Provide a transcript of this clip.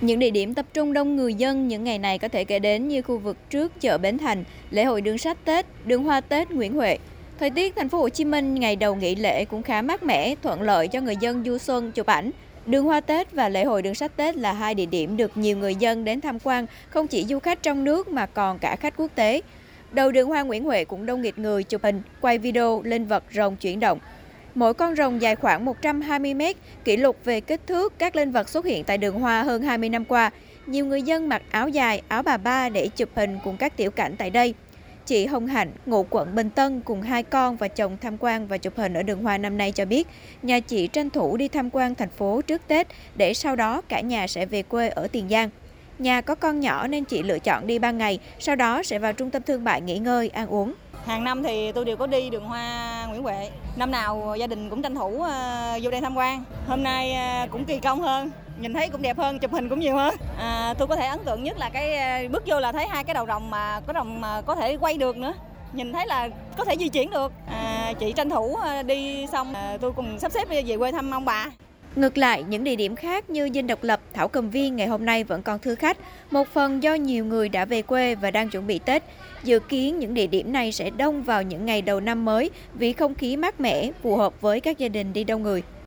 Những địa điểm tập trung đông người dân những ngày này có thể kể đến như khu vực trước chợ Bến Thành, lễ hội đường sách Tết, đường hoa Tết Nguyễn Huệ. Thời tiết thành phố Hồ Chí Minh ngày đầu nghỉ lễ cũng khá mát mẻ, thuận lợi cho người dân du xuân chụp ảnh. Đường hoa Tết và lễ hội đường sách Tết là hai địa điểm được nhiều người dân đến tham quan, không chỉ du khách trong nước mà còn cả khách quốc tế. Đầu đường hoa Nguyễn Huệ cũng đông nghịt người chụp hình, quay video lên vật rồng chuyển động. Mỗi con rồng dài khoảng 120 mét, kỷ lục về kích thước các linh vật xuất hiện tại đường hoa hơn 20 năm qua. Nhiều người dân mặc áo dài, áo bà ba để chụp hình cùng các tiểu cảnh tại đây. Chị Hồng Hạnh, ngụ quận Bình Tân cùng hai con và chồng tham quan và chụp hình ở đường hoa năm nay cho biết, nhà chị tranh thủ đi tham quan thành phố trước Tết để sau đó cả nhà sẽ về quê ở Tiền Giang. Nhà có con nhỏ nên chị lựa chọn đi 3 ngày, sau đó sẽ vào trung tâm thương mại nghỉ ngơi, ăn uống. Hàng năm thì tôi đều có đi đường hoa Nguyễn Huệ. Năm nào gia đình cũng tranh thủ ờ, vô đây tham quan. Hôm nay ờ, cũng kỳ công hơn, nhìn thấy cũng đẹp hơn, chụp hình cũng nhiều hơn. À, tôi có thể ấn tượng nhất là cái bước vô là thấy hai cái đầu rồng mà có rồng mà có thể quay được nữa nhìn thấy là có thể di chuyển được à, chị tranh thủ đi xong à, tôi cùng sắp xếp về quê thăm ông bà Ngược lại, những địa điểm khác như Dinh Độc Lập, Thảo Cầm Viên ngày hôm nay vẫn còn thưa khách, một phần do nhiều người đã về quê và đang chuẩn bị Tết. Dự kiến những địa điểm này sẽ đông vào những ngày đầu năm mới vì không khí mát mẻ, phù hợp với các gia đình đi đông người.